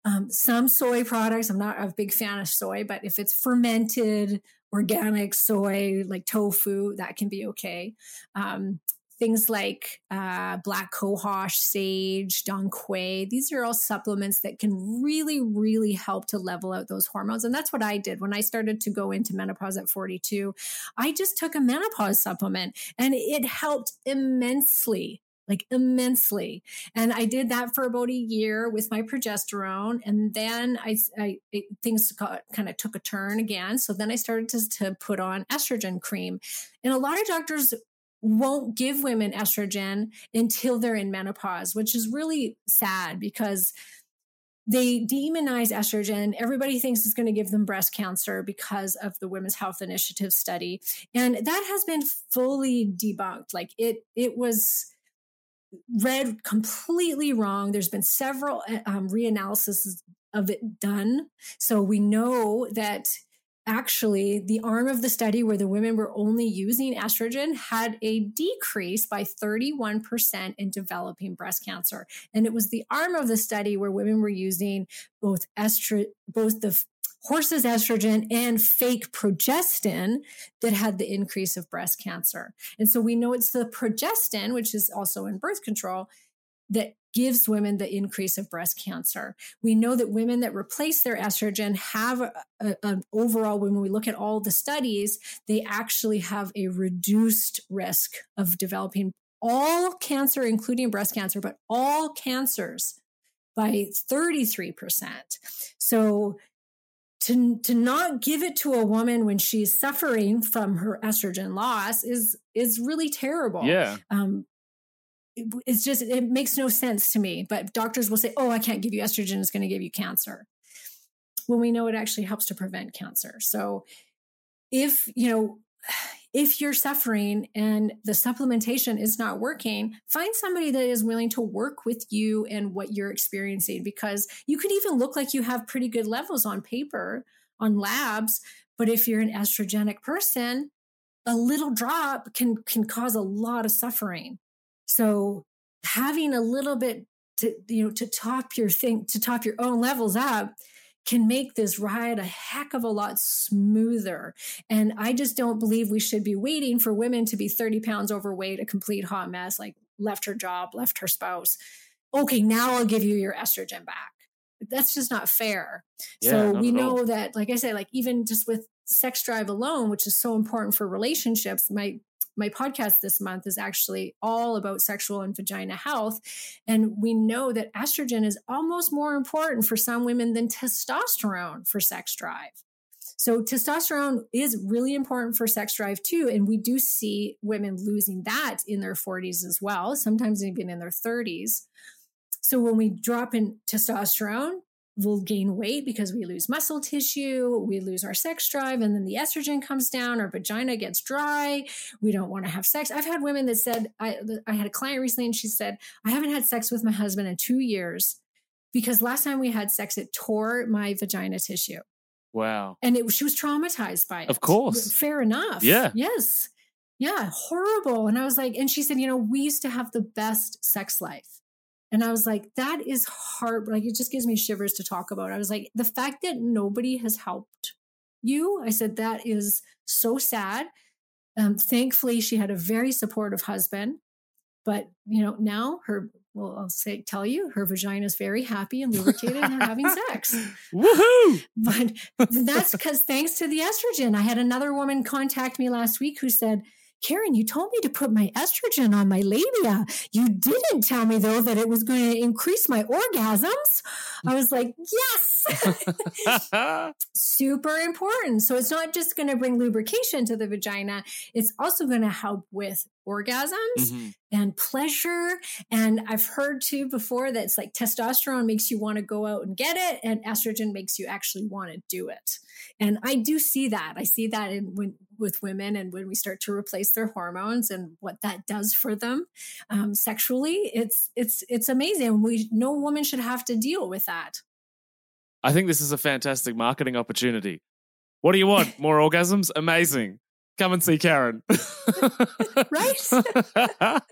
Speaker 3: um, some soy products. I'm not a big fan of soy but if it's fermented organic soy like tofu that can be okay. Um, things like uh, black cohosh, sage, dong quai. These are all supplements that can really, really help to level out those hormones. And that's what I did when I started to go into menopause at 42. I just took a menopause supplement and it helped immensely like immensely. And I did that for about a year with my progesterone. And then I, I it, things got, kind of took a turn again. So then I started to, to put on estrogen cream. And a lot of doctors won't give women estrogen until they're in menopause, which is really sad because they demonize estrogen. Everybody thinks it's going to give them breast cancer because of the Women's Health Initiative study. And that has been fully debunked. Like it, it was read completely wrong. There's been several um, reanalysis of it done. So we know that actually the arm of the study where the women were only using estrogen had a decrease by 31% in developing breast cancer. And it was the arm of the study where women were using both estrogen both the horse's estrogen and fake progestin that had the increase of breast cancer. And so we know it's the progestin which is also in birth control that gives women the increase of breast cancer. We know that women that replace their estrogen have an overall, when we look at all the studies, they actually have a reduced risk of developing all cancer, including breast cancer, but all cancers by 33%. So to, to not give it to a woman when she's suffering from her estrogen loss is is really terrible.
Speaker 1: Yeah.
Speaker 3: Um, it's just it makes no sense to me but doctors will say oh i can't give you estrogen it's going to give you cancer. When we know it actually helps to prevent cancer. So if you know if you're suffering and the supplementation is not working find somebody that is willing to work with you and what you're experiencing because you could even look like you have pretty good levels on paper on labs but if you're an estrogenic person a little drop can can cause a lot of suffering so having a little bit to, you know, to top your thing, to top your own levels up can make this ride a heck of a lot smoother. And I just don't believe we should be waiting for women to be 30 pounds overweight, a complete hot mess, like left her job, left her spouse. Okay, now I'll give you your estrogen back. That's just not fair. Yeah, so we know that, like I said, like even just with sex drive alone, which is so important for relationships, my my podcast this month is actually all about sexual and vagina health. And we know that estrogen is almost more important for some women than testosterone for sex drive. So testosterone is really important for sex drive too. And we do see women losing that in their 40s as well, sometimes even in their 30s. So when we drop in testosterone, we'll gain weight because we lose muscle tissue, we lose our sex drive, and then the estrogen comes down, our vagina gets dry, we don't want to have sex. I've had women that said, I, I had a client recently and she said, I haven't had sex with my husband in two years because last time we had sex, it tore my vagina tissue.
Speaker 1: Wow.
Speaker 3: And it, she was traumatized by it.
Speaker 1: Of course.
Speaker 3: Fair enough.
Speaker 1: Yeah.
Speaker 3: Yes. Yeah. Horrible. And I was like, and she said, you know, we used to have the best sex life. And I was like, that is hard. Like, it just gives me shivers to talk about. I was like, the fact that nobody has helped you, I said, that is so sad. Um, thankfully, she had a very supportive husband. But, you know, now her, well, I'll say, tell you, her vagina is very happy and lubricated and they're having sex.
Speaker 1: Woohoo!
Speaker 3: But that's because thanks to the estrogen. I had another woman contact me last week who said, Karen, you told me to put my estrogen on my labia. You didn't tell me though that it was going to increase my orgasms. I was like, yes. Super important. So it's not just going to bring lubrication to the vagina, it's also going to help with orgasms mm-hmm. and pleasure. And I've heard too before that it's like testosterone makes you want to go out and get it, and estrogen makes you actually want to do it. And I do see that. I see that in when with women and when we start to replace their hormones and what that does for them um, sexually it's it's it's amazing we no woman should have to deal with that
Speaker 1: I think this is a fantastic marketing opportunity. What do you want? More orgasms? Amazing. Come and see Karen.
Speaker 3: right?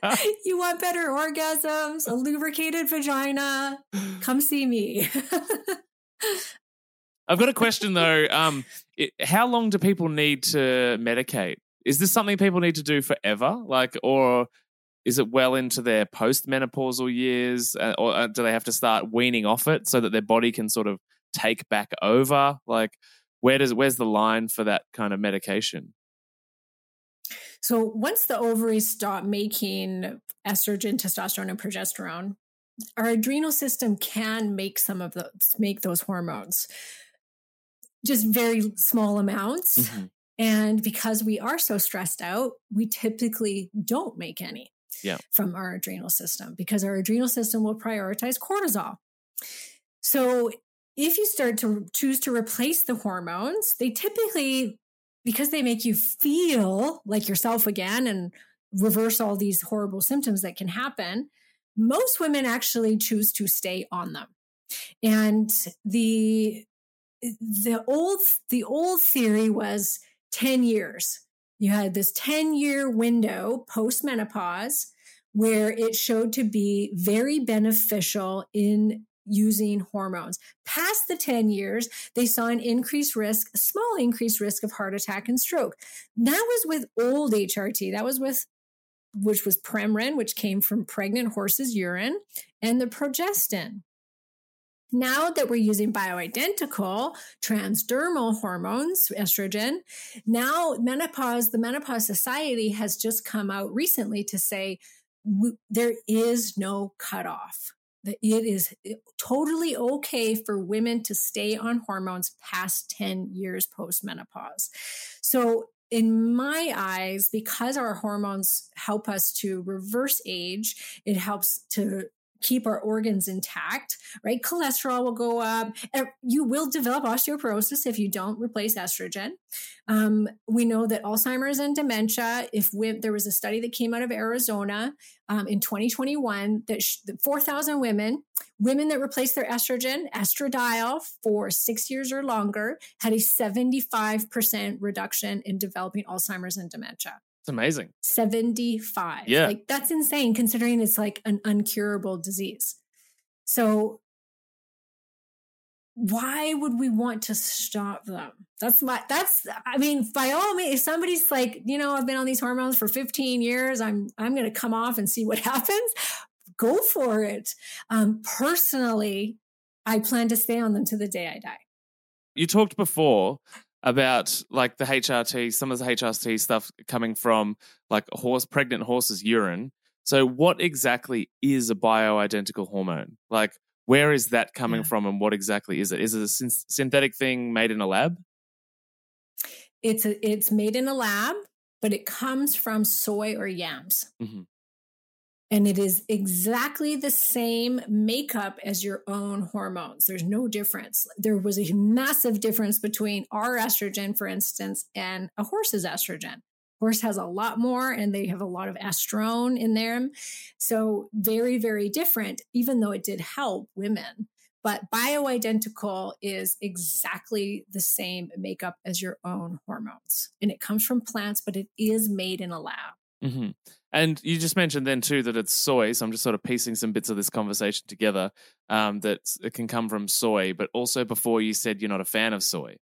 Speaker 3: you want better orgasms, a lubricated vagina? Come see me.
Speaker 1: I've got a question though. Um, it, how long do people need to medicate? Is this something people need to do forever? Like, or is it well into their postmenopausal years, uh, or uh, do they have to start weaning off it so that their body can sort of take back over? Like, where does where's the line for that kind of medication?
Speaker 3: So once the ovaries stop making estrogen, testosterone, and progesterone, our adrenal system can make some of those make those hormones just very small amounts mm-hmm. and because we are so stressed out we typically don't make any
Speaker 1: yeah.
Speaker 3: from our adrenal system because our adrenal system will prioritize cortisol so if you start to choose to replace the hormones they typically because they make you feel like yourself again and reverse all these horrible symptoms that can happen most women actually choose to stay on them. And the the old the old theory was 10 years. You had this 10 year window post menopause where it showed to be very beneficial in using hormones. Past the 10 years, they saw an increased risk, a small increased risk of heart attack and stroke. That was with old HRT. That was with which was Premarin, which came from pregnant horses' urine, and the progestin. Now that we're using bioidentical transdermal hormones, estrogen, now menopause, the Menopause Society has just come out recently to say there is no cutoff. It is totally okay for women to stay on hormones past 10 years post menopause. So in my eyes, because our hormones help us to reverse age, it helps to keep our organs intact, right? Cholesterol will go up. You will develop osteoporosis if you don't replace estrogen. Um, we know that Alzheimer's and dementia, if we, there was a study that came out of Arizona um, in 2021 that sh- 4,000 women, women that replaced their estrogen, estradiol, for six years or longer, had a 75% reduction in developing Alzheimer's and dementia.
Speaker 1: It's amazing.
Speaker 3: 75.
Speaker 1: Yeah.
Speaker 3: Like that's insane considering it's like an uncurable disease. So why would we want to stop them? That's my that's I mean, by all means, if somebody's like, you know, I've been on these hormones for 15 years, I'm I'm gonna come off and see what happens. Go for it. Um, personally, I plan to stay on them to the day I die.
Speaker 1: You talked before about like the HRT, some of the HRT stuff coming from like a horse pregnant horses' urine. So, what exactly is a bioidentical hormone? Like, where is that coming yeah. from, and what exactly is it? Is it a syn- synthetic thing made in a lab?
Speaker 3: It's a, it's made in a lab, but it comes from soy or yams. Mm-hmm and it is exactly the same makeup as your own hormones. There's no difference. There was a massive difference between our estrogen, for instance, and a horse's estrogen. Horse has a lot more and they have a lot of estrone in them. So, very, very different, even though it did help women. But bioidentical is exactly the same makeup as your own hormones. And it comes from plants, but it is made in a lab.
Speaker 1: Mm-hmm. And you just mentioned then too that it's soy. So I'm just sort of piecing some bits of this conversation together. Um, that it can come from soy, but also before you said you're not a fan of soy.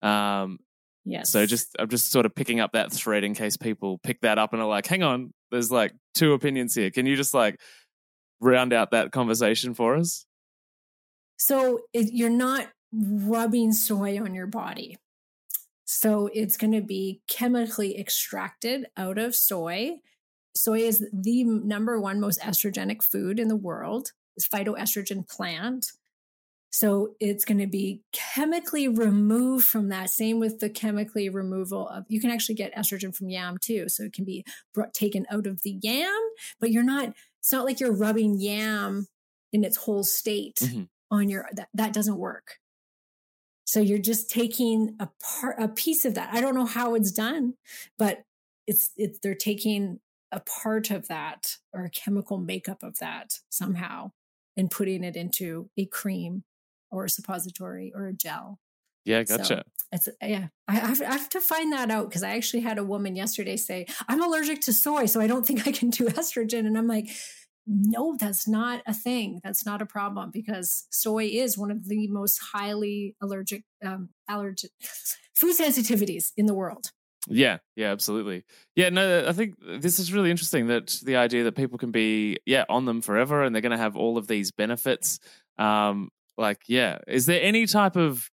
Speaker 1: Um,
Speaker 3: yes.
Speaker 1: So just I'm just sort of picking up that thread in case people pick that up and are like, "Hang on, there's like two opinions here." Can you just like round out that conversation for us?
Speaker 3: So it, you're not rubbing soy on your body. So it's going to be chemically extracted out of soy soy is the number one most estrogenic food in the world. It's phytoestrogen plant. So it's going to be chemically removed from that. Same with the chemically removal of, you can actually get estrogen from yam too. So it can be brought, taken out of the yam, but you're not, it's not like you're rubbing yam in its whole state mm-hmm. on your, that, that doesn't work. So you're just taking a part, a piece of that. I don't know how it's done, but it's, it's, they're taking a part of that or a chemical makeup of that somehow and putting it into a cream or a suppository or a gel.
Speaker 1: Yeah, gotcha.
Speaker 3: So it's yeah. I have, I have to find that out because I actually had a woman yesterday say I'm allergic to soy, so I don't think I can do estrogen, and I'm like, no, that's not a thing. That's not a problem because soy is one of the most highly allergic um, allergic food sensitivities in the world.
Speaker 1: Yeah, yeah, absolutely. Yeah, no, I think this is really interesting that the idea that people can be yeah on them forever and they're going to have all of these benefits. Um, like, yeah, is there any type of,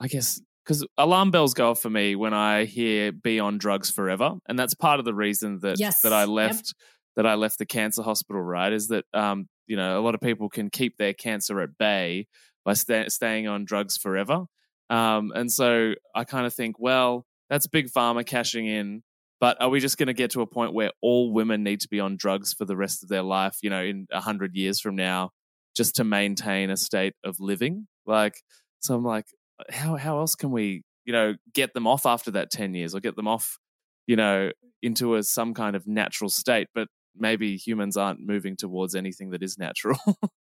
Speaker 1: I guess, because alarm bells go off for me when I hear "be on drugs forever," and that's part of the reason that
Speaker 3: yes.
Speaker 1: that I left yep. that I left the cancer hospital. Right, is that um, you know a lot of people can keep their cancer at bay by sta- staying on drugs forever. Um, and so I kind of think, well, that's big pharma cashing in. But are we just going to get to a point where all women need to be on drugs for the rest of their life, you know, in a hundred years from now, just to maintain a state of living? Like, so I'm like, how how else can we, you know, get them off after that ten years, or get them off, you know, into a some kind of natural state? But maybe humans aren't moving towards anything that is natural.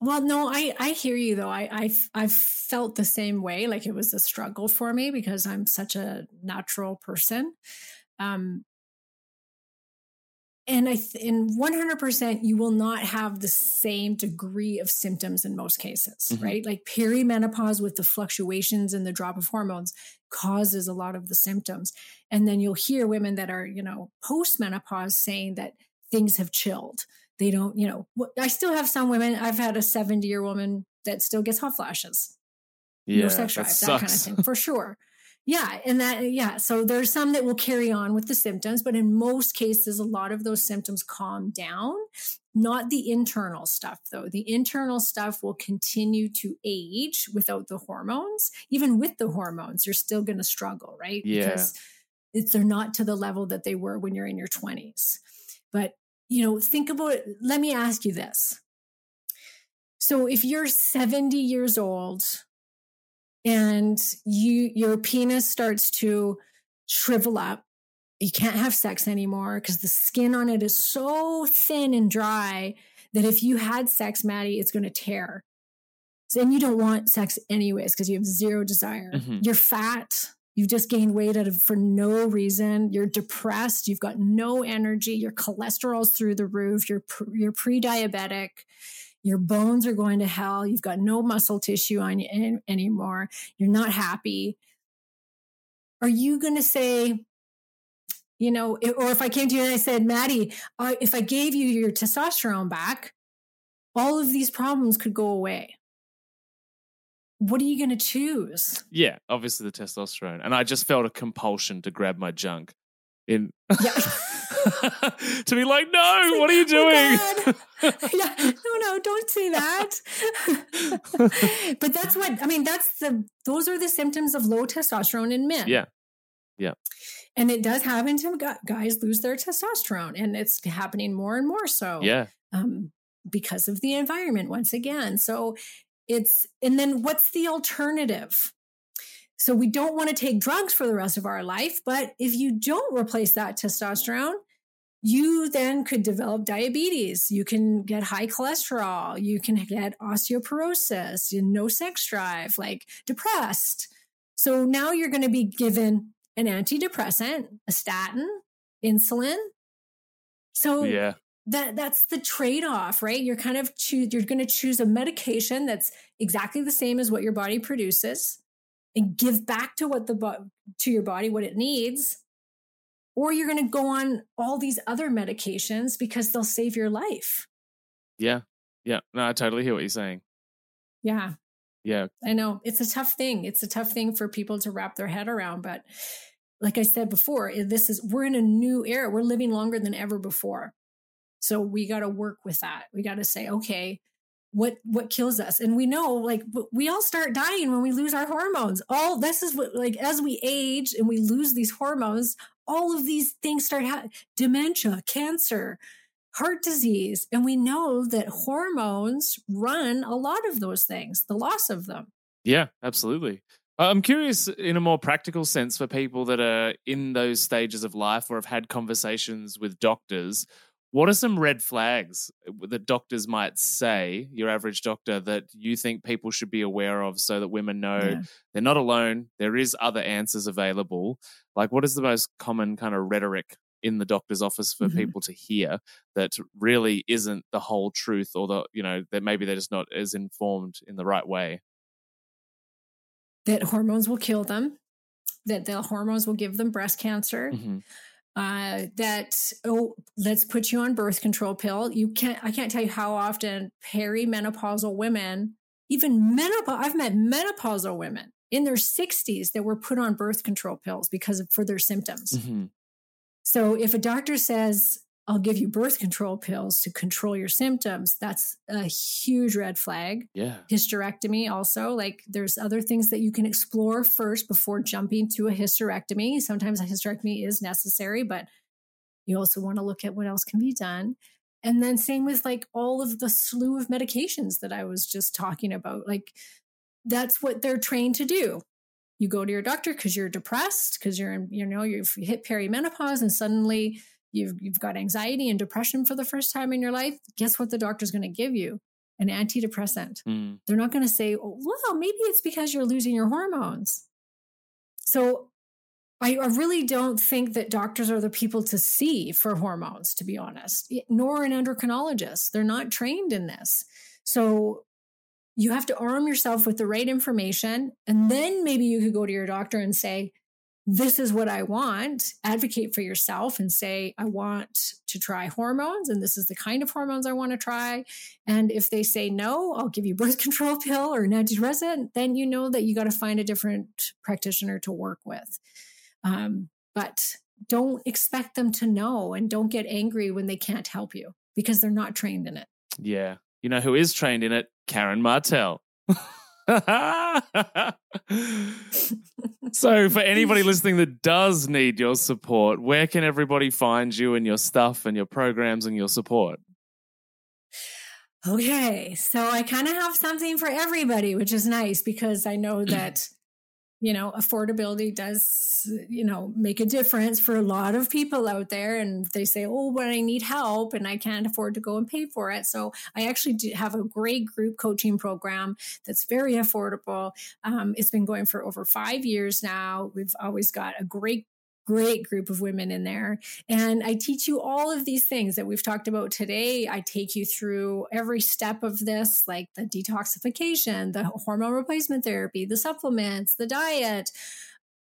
Speaker 3: Well, no, I I hear you though. I I've I've felt the same way. Like it was a struggle for me because I'm such a natural person. Um, and I th- in 100% you will not have the same degree of symptoms in most cases, mm-hmm. right? Like perimenopause with the fluctuations and the drop of hormones causes a lot of the symptoms. And then you'll hear women that are, you know, postmenopause saying that things have chilled they don't, you know, I still have some women. I've had a 70 year woman that still gets hot flashes.
Speaker 1: Yeah,
Speaker 3: no sex drive, that, that kind of thing, for sure. Yeah. And that, yeah. So there's some that will carry on with the symptoms, but in most cases, a lot of those symptoms calm down. Not the internal stuff, though. The internal stuff will continue to age without the hormones. Even with the hormones, you're still going to struggle, right?
Speaker 1: Yeah.
Speaker 3: Because it's, they're not to the level that they were when you're in your 20s. But you know, think about it. Let me ask you this. So if you're 70 years old and you your penis starts to shrivel up, you can't have sex anymore because the skin on it is so thin and dry that if you had sex, Matty, it's going to tear. And you don't want sex anyways because you have zero desire. Mm-hmm. You're fat You've just gained weight out of, for no reason. You're depressed. You've got no energy. Your cholesterol's through the roof. You're you're pre-diabetic. Your bones are going to hell. You've got no muscle tissue on you anymore. You're not happy. Are you going to say, you know, or if I came to you and I said, Matty, uh, if I gave you your testosterone back, all of these problems could go away what are you going to choose?
Speaker 1: Yeah, obviously the testosterone. And I just felt a compulsion to grab my junk in yeah. to be like, no, what are you oh
Speaker 3: doing? Oh yeah, no, no, don't say that. but that's what I mean. That's the those are the symptoms of low testosterone in men.
Speaker 1: Yeah, yeah.
Speaker 3: And it does happen to guys lose their testosterone, and it's happening more and more so.
Speaker 1: Yeah.
Speaker 3: Um, because of the environment once again. So it's, and then what's the alternative? So we don't want to take drugs for the rest of our life, but if you don't replace that testosterone, you then could develop diabetes. You can get high cholesterol. You can get osteoporosis, no sex drive, like depressed. So now you're going to be given an antidepressant, a statin, insulin. So
Speaker 1: yeah
Speaker 3: that that's the trade-off right? You're kind of choose you're going to choose a medication that's exactly the same as what your body produces and give back to what the bo- to your body what it needs or you're going to go on all these other medications because they'll save your life.
Speaker 1: Yeah. Yeah. No i totally hear what you're saying.
Speaker 3: Yeah.
Speaker 1: Yeah.
Speaker 3: I know. It's a tough thing. It's a tough thing for people to wrap their head around but like i said before this is we're in a new era. We're living longer than ever before so we got to work with that. We got to say, okay, what what kills us? And we know like we all start dying when we lose our hormones. All this is what like as we age and we lose these hormones, all of these things start happening. Dementia, cancer, heart disease, and we know that hormones run a lot of those things, the loss of them.
Speaker 1: Yeah, absolutely. I'm curious in a more practical sense for people that are in those stages of life or have had conversations with doctors. What are some red flags that doctors might say, your average doctor, that you think people should be aware of so that women know yeah. they're not alone? There is other answers available. Like, what is the most common kind of rhetoric in the doctor's office for mm-hmm. people to hear that really isn't the whole truth or the, you know, that maybe they're just not as informed in the right way?
Speaker 3: That hormones will kill them, that the hormones will give them breast cancer. Mm-hmm uh, that oh let's put you on birth control pill you can't i can't tell you how often perimenopausal women even menopause i've met menopausal women in their 60s that were put on birth control pills because of for their symptoms mm-hmm. so if a doctor says I'll give you birth control pills to control your symptoms. That's a huge red flag.
Speaker 1: Yeah.
Speaker 3: Hysterectomy also. Like there's other things that you can explore first before jumping to a hysterectomy. Sometimes a hysterectomy is necessary, but you also want to look at what else can be done. And then same with like all of the slew of medications that I was just talking about. Like that's what they're trained to do. You go to your doctor because you're depressed, because you're in, you know, you've hit perimenopause and suddenly you've, you've got anxiety and depression for the first time in your life, guess what the doctor's going to give you? An antidepressant. Mm. They're not going to say, oh, well, maybe it's because you're losing your hormones. So I, I really don't think that doctors are the people to see for hormones, to be honest, nor an endocrinologist. They're not trained in this. So you have to arm yourself with the right information. And then maybe you could go to your doctor and say, this is what I want, advocate for yourself and say, I want to try hormones and this is the kind of hormones I want to try. And if they say no, I'll give you birth control pill or an antidepressant, then you know that you got to find a different practitioner to work with. Um, but don't expect them to know and don't get angry when they can't help you because they're not trained in it.
Speaker 1: Yeah. You know who is trained in it? Karen Martel. so, for anybody listening that does need your support, where can everybody find you and your stuff and your programs and your support?
Speaker 3: Okay, so I kind of have something for everybody, which is nice because I know that you know, affordability does, you know, make a difference for a lot of people out there. And they say, oh, but I need help and I can't afford to go and pay for it. So I actually do have a great group coaching program that's very affordable. Um, it's been going for over five years now. We've always got a great great group of women in there. And I teach you all of these things that we've talked about today. I take you through every step of this, like the detoxification, the hormone replacement therapy, the supplements, the diet,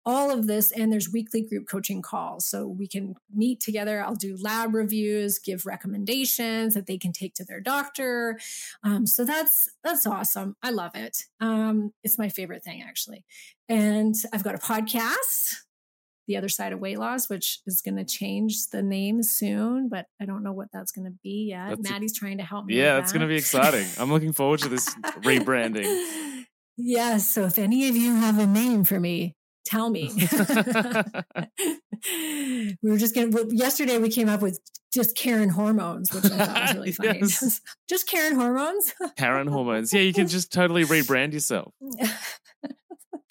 Speaker 3: all of this. And there's weekly group coaching calls. So we can meet together. I'll do lab reviews, give recommendations that they can take to their doctor. Um, so that's, that's awesome. I love it. Um, it's my favorite thing actually. And I've got a podcast the other side of weight loss, which is going to change the name soon, but I don't know what that's going to be yet. That's Matty's a, trying to help me.
Speaker 1: Yeah, it's going to be exciting. I'm looking forward to this rebranding.
Speaker 3: Yes. So if any of you have a name for me, tell me. we were just going to, yesterday we came up with just Karen hormones, which I thought was really funny. yes. just Karen hormones.
Speaker 1: Karen hormones. Yeah, you can just totally rebrand yourself.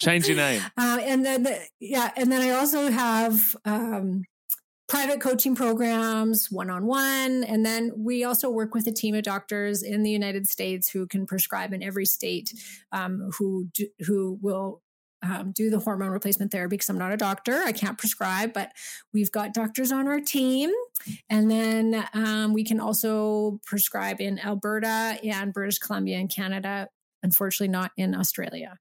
Speaker 1: Change your name.
Speaker 3: Uh, and then, the, yeah, and then I also have um, private coaching programs, one on one. And then we also work with a team of doctors in the United States who can prescribe in every state um, who do, who will um, do the hormone replacement therapy because I'm not a doctor. I can't prescribe, but we've got doctors on our team. And then um, we can also prescribe in Alberta and British Columbia and Canada, unfortunately, not in Australia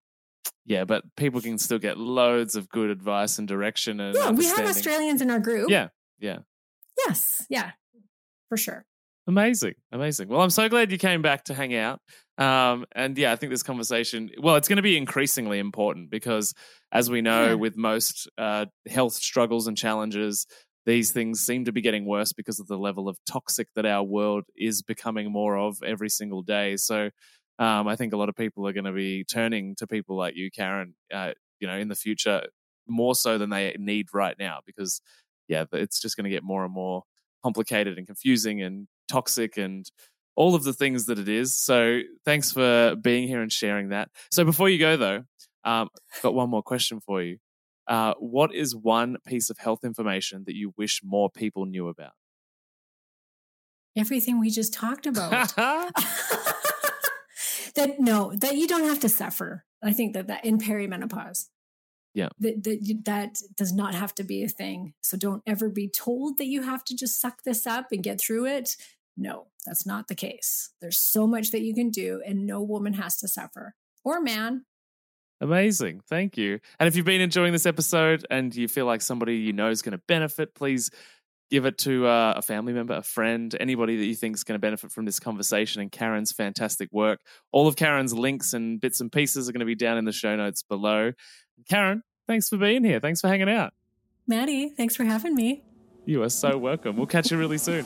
Speaker 1: yeah, but people can still get loads of good advice and direction. And
Speaker 3: yeah, we have Australians in our group.
Speaker 1: Yeah, yeah.
Speaker 3: Yes, yeah, for sure.
Speaker 1: Amazing, amazing. Well, I'm so glad you came back to hang out. Um, and yeah, I think this conversation, well, it's going to be increasingly important because, as we know, yeah. with most uh, health struggles and challenges, these things seem to be getting worse because of the level of toxic that our world is becoming more of every single day. So um, I think a lot of people are going to be turning to people like you, Karen, uh, you know, in the future more so than they need right now because, yeah, it's just going to get more and more complicated and confusing and toxic and all of the things that it is. So thanks for being here and sharing that. So before you go, though, um, I've got one more question for you. Uh, what is one piece of health information that you wish more people knew about?
Speaker 3: Everything we just talked about. that no, that you don't have to suffer. I think that that in perimenopause.
Speaker 1: Yeah.
Speaker 3: That, that that does not have to be a thing. So don't ever be told that you have to just suck this up and get through it. No, that's not the case. There's so much that you can do and no woman has to suffer or man.
Speaker 1: Amazing. Thank you. And if you've been enjoying this episode and you feel like somebody you know is going to benefit, please give it to uh, a family member, a friend, anybody that you think is going to benefit from this conversation and Karen's fantastic work. All of Karen's links and bits and pieces are going to be down in the show notes below. Karen, thanks for being here. Thanks for hanging out.
Speaker 3: Matty, thanks for having me.
Speaker 1: You are so welcome. We'll catch you really soon.